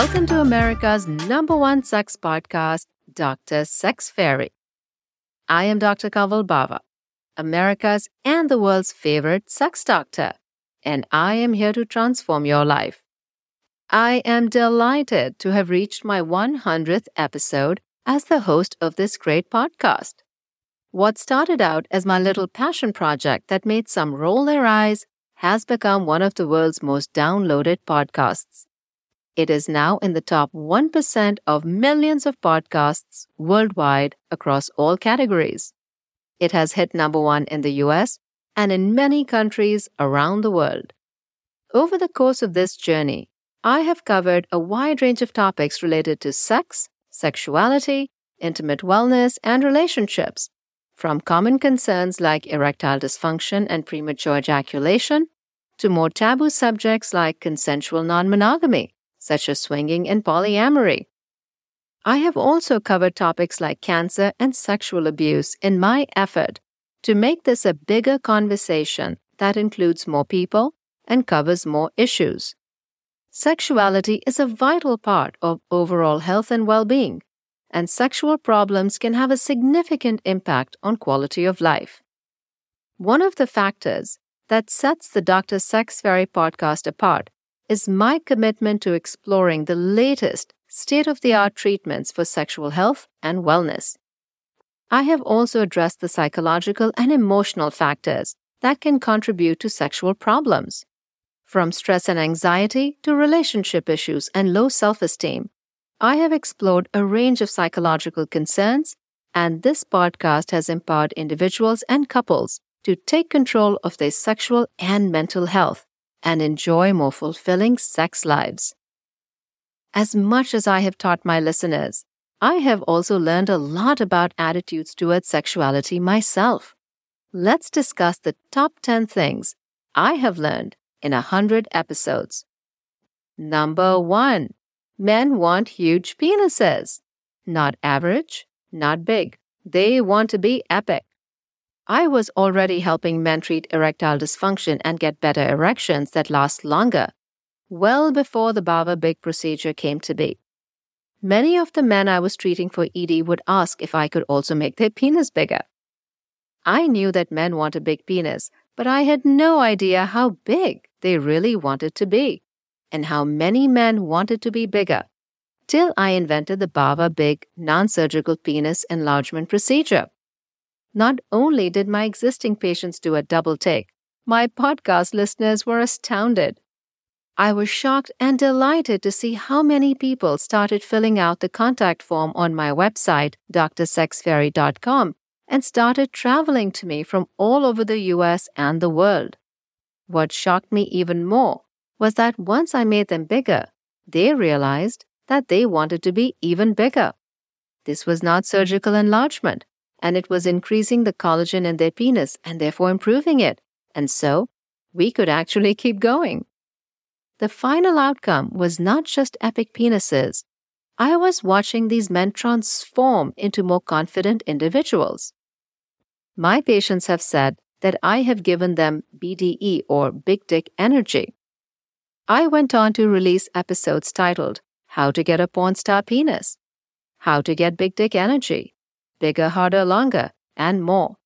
Welcome to America's number one sex podcast, Dr. Sex Fairy. I am Dr. Kanwal Bawa, America's and the world's favorite sex doctor, and I am here to transform your life. I am delighted to have reached my 100th episode as the host of this great podcast. What started out as my little passion project that made some roll their eyes has become one of the world's most downloaded podcasts. It is now in the top 1% of millions of podcasts worldwide across all categories. It has hit number one in the US and in many countries around the world. Over the course of this journey, I have covered a wide range of topics related to sex, sexuality, intimate wellness, and relationships, from common concerns like erectile dysfunction and premature ejaculation to more taboo subjects like consensual non monogamy such as swinging and polyamory. I have also covered topics like cancer and sexual abuse in my effort to make this a bigger conversation that includes more people and covers more issues. Sexuality is a vital part of overall health and well being, and sexual problems can have a significant impact on quality of life. One of the factors that sets the Dr. Sex Fairy podcast apart is my commitment to exploring the latest state of the art treatments for sexual health and wellness. I have also addressed the psychological and emotional factors that can contribute to sexual problems. From stress and anxiety to relationship issues and low self esteem, I have explored a range of psychological concerns, and this podcast has empowered individuals and couples to take control of their sexual and mental health and enjoy more fulfilling sex lives. As much as I have taught my listeners, I have also learned a lot about attitudes towards sexuality myself. Let's discuss the top 10 things I have learned in a 100 episodes. Number 1. Men want huge penises. Not average, not big. They want to be epic. I was already helping men treat erectile dysfunction and get better erections that last longer, well before the Bawa Big procedure came to be. Many of the men I was treating for ED would ask if I could also make their penis bigger. I knew that men want a big penis, but I had no idea how big they really wanted to be, and how many men wanted to be bigger, till I invented the Bawa Big non surgical penis enlargement procedure. Not only did my existing patients do a double take, my podcast listeners were astounded. I was shocked and delighted to see how many people started filling out the contact form on my website, drsexfairy.com, and started traveling to me from all over the US and the world. What shocked me even more was that once I made them bigger, they realized that they wanted to be even bigger. This was not surgical enlargement and it was increasing the collagen in their penis and therefore improving it. And so we could actually keep going. The final outcome was not just epic penises. I was watching these men transform into more confident individuals. My patients have said that I have given them BDE or big dick energy. I went on to release episodes titled How to Get a Porn Star Penis, How to Get Big Dick Energy, bigger, harder, longer, and more.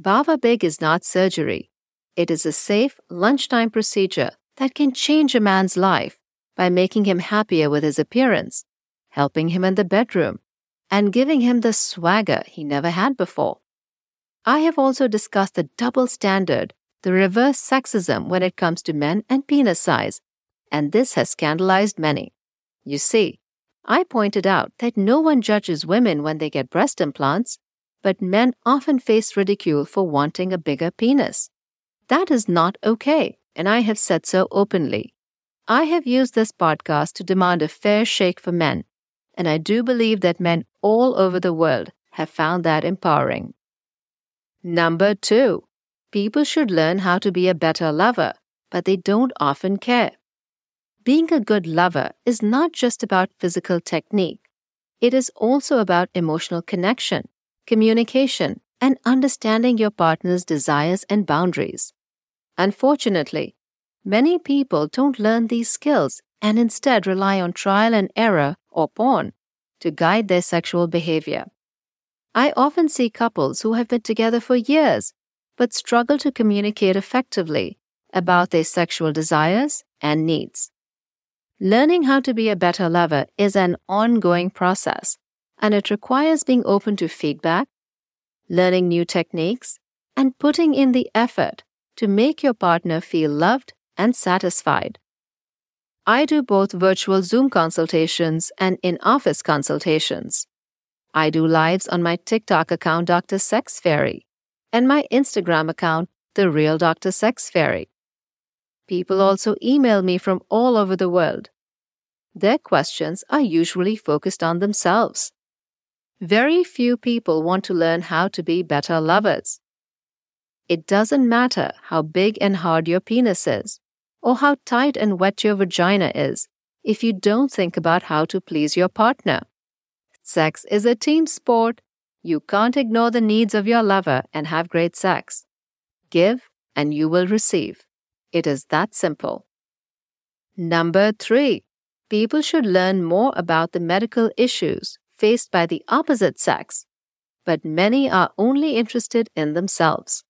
Bawa Big is not surgery. It is a safe lunchtime procedure that can change a man's life by making him happier with his appearance, helping him in the bedroom, and giving him the swagger he never had before. I have also discussed the double standard, the reverse sexism when it comes to men and penis size, and this has scandalized many. You see, I pointed out that no one judges women when they get breast implants, but men often face ridicule for wanting a bigger penis. That is not okay, and I have said so openly. I have used this podcast to demand a fair shake for men, and I do believe that men all over the world have found that empowering. Number two, people should learn how to be a better lover, but they don't often care. Being a good lover is not just about physical technique, it is also about emotional connection, communication, and understanding your partner's desires and boundaries. Unfortunately, many people don't learn these skills and instead rely on trial and error or porn to guide their sexual behavior. I often see couples who have been together for years but struggle to communicate effectively about their sexual desires and needs. Learning how to be a better lover is an ongoing process, and it requires being open to feedback, learning new techniques, and putting in the effort to make your partner feel loved and satisfied. I do both virtual Zoom consultations and in office consultations. I do lives on my TikTok account, Dr. Sex Fairy, and my Instagram account, The Real Dr. Sex Fairy. People also email me from all over the world. Their questions are usually focused on themselves. Very few people want to learn how to be better lovers. It doesn't matter how big and hard your penis is, or how tight and wet your vagina is, if you don't think about how to please your partner. Sex is a team sport. You can't ignore the needs of your lover and have great sex. Give and you will receive. It is that simple. Number three, people should learn more about the medical issues faced by the opposite sex, but many are only interested in themselves.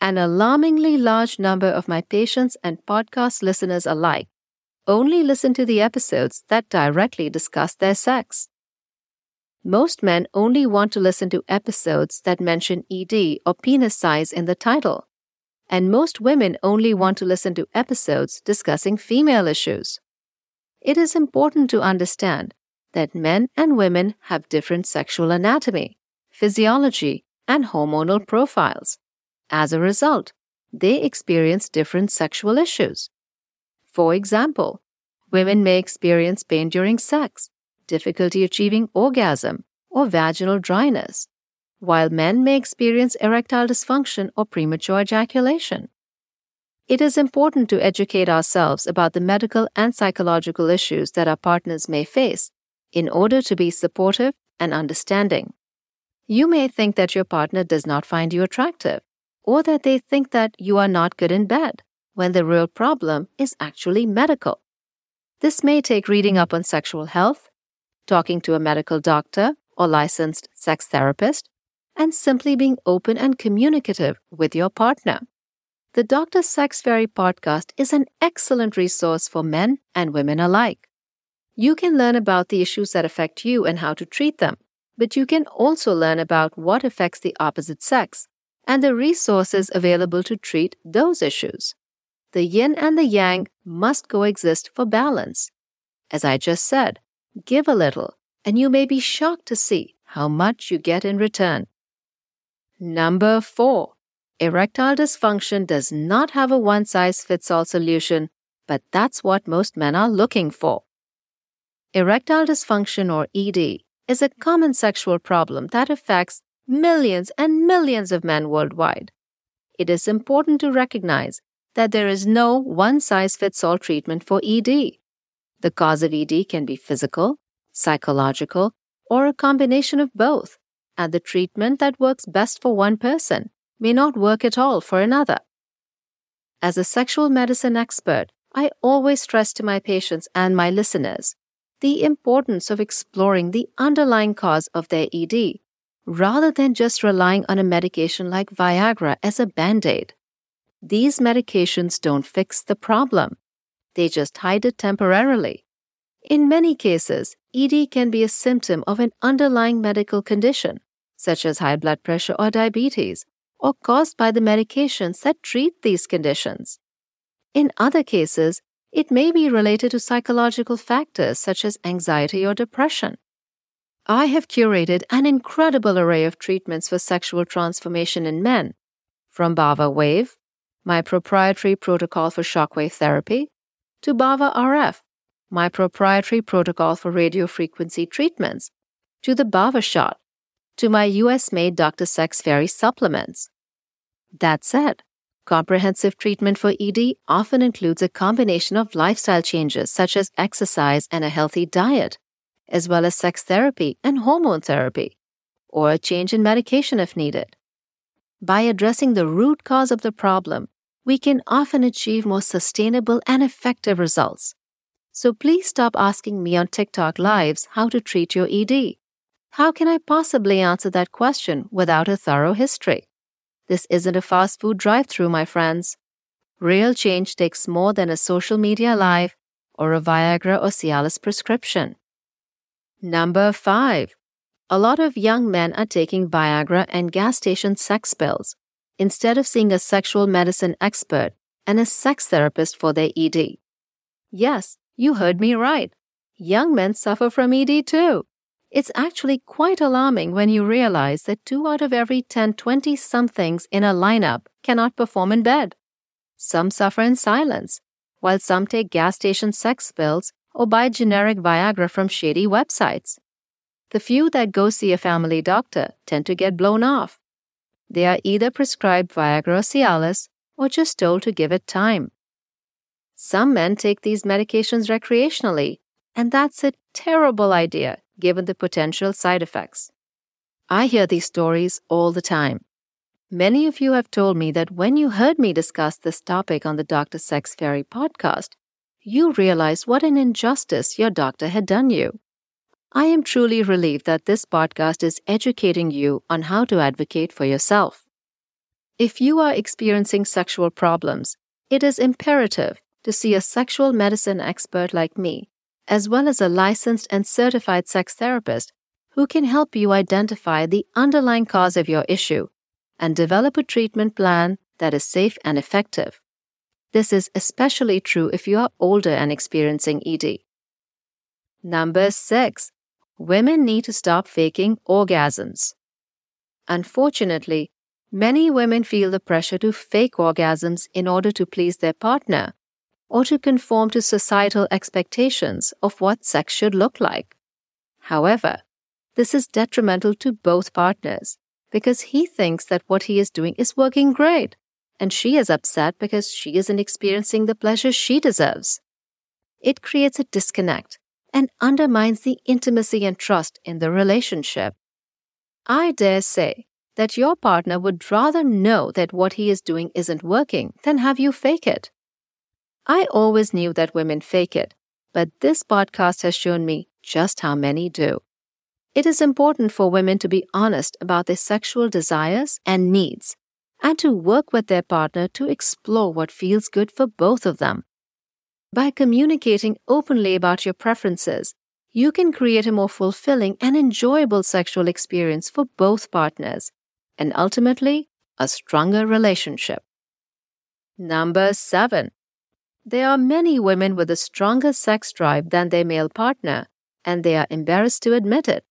An alarmingly large number of my patients and podcast listeners alike only listen to the episodes that directly discuss their sex. Most men only want to listen to episodes that mention ED or penis size in the title, and most women only want to listen to episodes discussing female issues. It is important to understand that men and women have different sexual anatomy, physiology, and hormonal profiles. As a result, they experience different sexual issues. For example, women may experience pain during sex, difficulty achieving orgasm, or vaginal dryness, while men may experience erectile dysfunction or premature ejaculation. It is important to educate ourselves about the medical and psychological issues that our partners may face in order to be supportive and understanding. You may think that your partner does not find you attractive, or that they think that you are not good in bed, when the real problem is actually medical. This may take reading up on sexual health, talking to a medical doctor or licensed sex therapist, and simply being open and communicative with your partner. The Dr. Sex Fairy podcast is an excellent resource for men and women alike. You can learn about the issues that affect you and how to treat them, but you can also learn about what affects the opposite sex and the resources available to treat those issues. The yin and the yang must coexist for balance. As I just said, give a little, and you may be shocked to see how much you get in return. Number four, erectile dysfunction does not have a one size fits all solution, but that's what most men are looking for. Erectile dysfunction, or ED, is a common sexual problem that affects millions and millions of men worldwide. It is important to recognize that there is no one size fits all treatment for ED. The cause of ED can be physical, psychological, or a combination of both, and the treatment that works best for one person may not work at all for another. As a sexual medicine expert, I always stress to my patients and my listeners the importance of exploring the underlying cause of their ED rather than just relying on a medication like Viagra as a band aid. These medications don't fix the problem, they just hide it temporarily. In many cases, ED can be a symptom of an underlying medical condition, such as high blood pressure or diabetes, or caused by the medications that treat these conditions. In other cases, it may be related to psychological factors such as anxiety or depression. I have curated an incredible array of treatments for sexual transformation in men, from Bawa Wave, my proprietary protocol for shockwave therapy, to Bawa RF, my proprietary protocol for radiofrequency treatments, to the Bawa shot, to my US made Dr. Sex Fairy supplements. That said, comprehensive treatment for ED often includes a combination of lifestyle changes such as exercise and a healthy diet as well as sex therapy and hormone therapy, or a change in medication if needed. By addressing the root cause of the problem, we can often achieve more sustainable and effective results. So please stop asking me on TikTok lives how to treat your ED. How can I possibly answer that question without a thorough history? This isn't a fast food drive through, my friends. Real change takes more than a social media live or a Viagra or Cialis prescription. Number 5. A lot of young men are taking Viagra and gas station sex pills instead of seeing a sexual medicine expert and a sex therapist for their ED. Yes, you heard me right. Young men suffer from ED too. It's actually quite alarming when you realize that two out of every 10 20 somethings in a lineup cannot perform in bed. Some suffer in silence, while some take gas station sex pills or buy generic Viagra from shady websites. The few that go see a family doctor tend to get blown off. They are either prescribed Viagra or Cialis or just told to give it time. Some men take these medications recreationally, and that's a terrible idea given the potential side effects. I hear these stories all the time. Many of you have told me that when you heard me discuss this topic on the Dr. Sex Fairy podcast, you realized what an injustice your doctor had done you. I am truly relieved that this podcast is educating you on how to advocate for yourself. If you are experiencing sexual problems, it is imperative to see a sexual medicine expert like me, as well as a licensed and certified sex therapist who can help you identify the underlying cause of your issue and develop a treatment plan that is safe and effective. This is especially true if you are older and experiencing ED. Number six, women need to stop faking orgasms. Unfortunately, many women feel the pressure to fake orgasms in order to please their partner or to conform to societal expectations of what sex should look like. However, this is detrimental to both partners because he thinks that what he is doing is working great, and she is upset because she isn't experiencing the pleasure she deserves. It creates a disconnect and undermines the intimacy and trust in the relationship. I dare say that your partner would rather know that what he is doing isn't working than have you fake it. I always knew that women fake it, but this podcast has shown me just how many do. It is important for women to be honest about their sexual desires and needs and to work with their partner to explore what feels good for both of them. By communicating openly about your preferences, you can create a more fulfilling and enjoyable sexual experience for both partners and ultimately a stronger relationship. Number 7. There are many women with a stronger sex drive than their male partner, and they are embarrassed to admit it.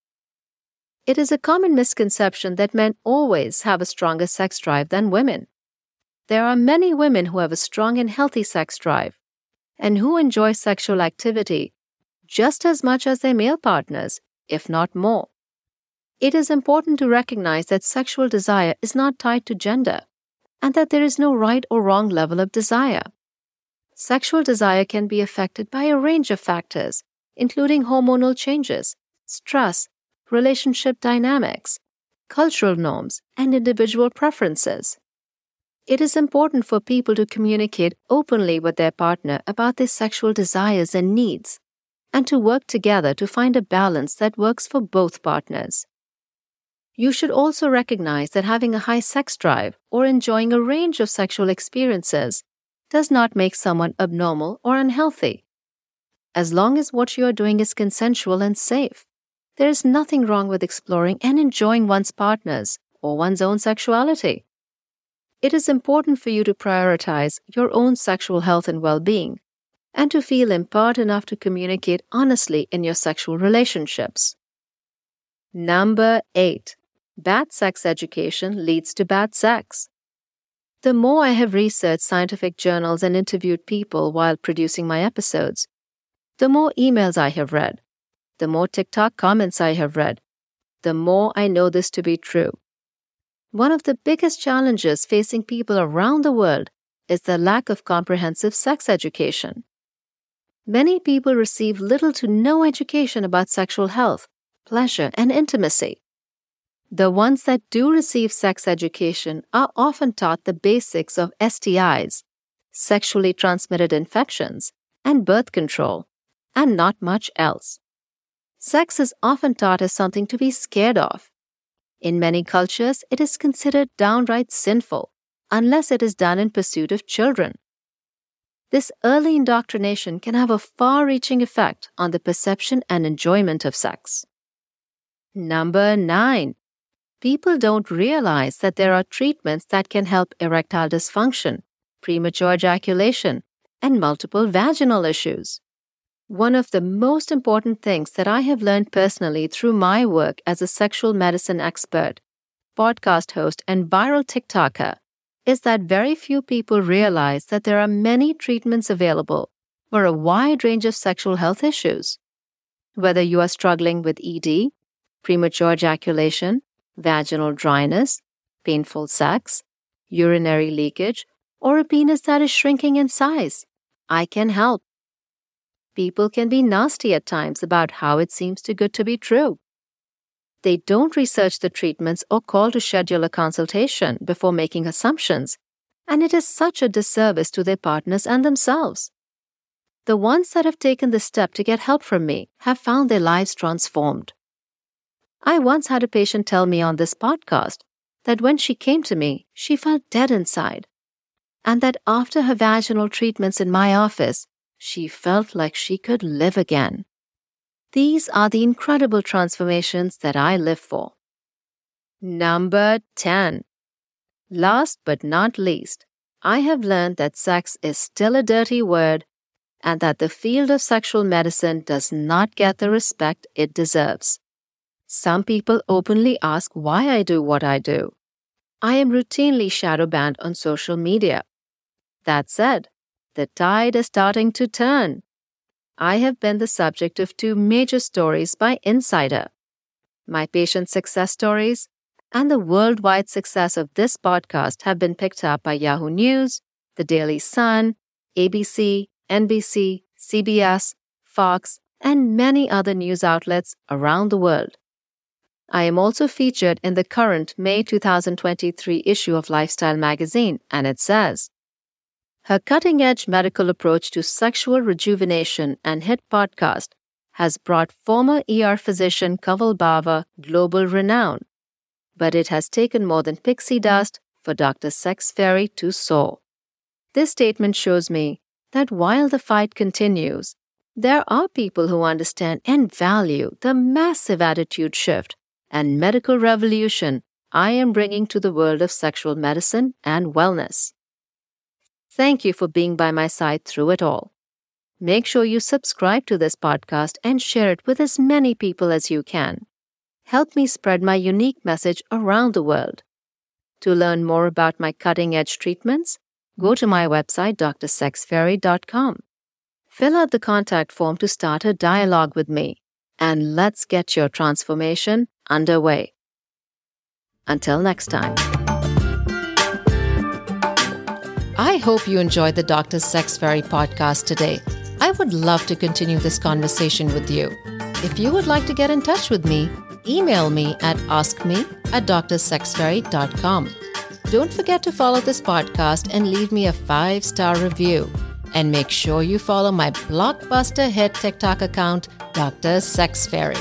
It is a common misconception that men always have a stronger sex drive than women. There are many women who have a strong and healthy sex drive and who enjoy sexual activity just as much as their male partners, if not more. It is important to recognize that sexual desire is not tied to gender and that there is no right or wrong level of desire sexual desire can be affected by a range of factors, including hormonal changes, stress, relationship dynamics, cultural norms, and individual preferences. It is important for people to communicate openly with their partner about their sexual desires and needs, and to work together to find a balance that works for both partners. You should also recognize that having a high sex drive or enjoying a range of sexual experiences does not make someone abnormal or unhealthy. As long as what you are doing is consensual and safe, there is nothing wrong with exploring and enjoying one's partner's or one's own sexuality. It is important for you to prioritize your own sexual health and well being and to feel empowered enough to communicate honestly in your sexual relationships. Number 8. Bad sex education leads to bad sex. The more I have researched scientific journals and interviewed people while producing my episodes, the more emails I have read, the more TikTok comments I have read, the more I know this to be true. One of the biggest challenges facing people around the world is the lack of comprehensive sex education. Many people receive little to no education about sexual health, pleasure, and intimacy. The ones that do receive sex education are often taught the basics of STIs, sexually transmitted infections, and birth control, and not much else. Sex is often taught as something to be scared of. In many cultures, it is considered downright sinful unless it is done in pursuit of children. This early indoctrination can have a far reaching effect on the perception and enjoyment of sex. Number 9. People don't realize that there are treatments that can help erectile dysfunction, premature ejaculation, and multiple vaginal issues. One of the most important things that I have learned personally through my work as a sexual medicine expert, podcast host, and viral TikToker is that very few people realize that there are many treatments available for a wide range of sexual health issues. Whether you are struggling with ED, premature ejaculation, vaginal dryness, painful sex, urinary leakage, or a penis that is shrinking in size, I can help people can be nasty at times about how it seems too good to be true. They don't research the treatments or call to schedule a consultation before making assumptions, and it is such a disservice to their partners and themselves. The ones that have taken the step to get help from me have found their lives transformed. I once had a patient tell me on this podcast that when she came to me, she felt dead inside, and that after her vaginal treatments in my office, she felt like she could live again. These are the incredible transformations that I live for. Number 10. Last but not least, I have learned that sex is still a dirty word and that the field of sexual medicine does not get the respect it deserves. Some people openly ask why I do what I do. I am routinely shadow banned on social media. That said, the tide is starting to turn. I have been the subject of two major stories by Insider. My patient success stories and the worldwide success of this podcast have been picked up by Yahoo News, The Daily Sun, ABC, NBC, CBS, Fox, and many other news outlets around the world. I am also featured in the current May 2023 issue of Lifestyle magazine, and it says, her cutting edge medical approach to sexual rejuvenation and hit podcast has brought former ER physician Kanwal Bawa global renown, but it has taken more than pixie dust for Dr. Sex Fairy to soar. This statement shows me that while the fight continues, there are people who understand and value the massive attitude shift and medical revolution I am bringing to the world of sexual medicine and wellness. Thank you for being by my side through it all. Make sure you subscribe to this podcast and share it with as many people as you can. Help me spread my unique message around the world. To learn more about my cutting edge treatments, go to my website, drsexfairy.com. Fill out the contact form to start a dialogue with me, and let's get your transformation underway. Until next time. I hope you enjoyed the Dr. Sex Fairy podcast today. I would love to continue this conversation with you. If you would like to get in touch with me, email me at askme at drsexfairy.com. Don't forget to follow this podcast and leave me a five star review. And make sure you follow my blockbuster hit TikTok account, Dr. Sex Fairy.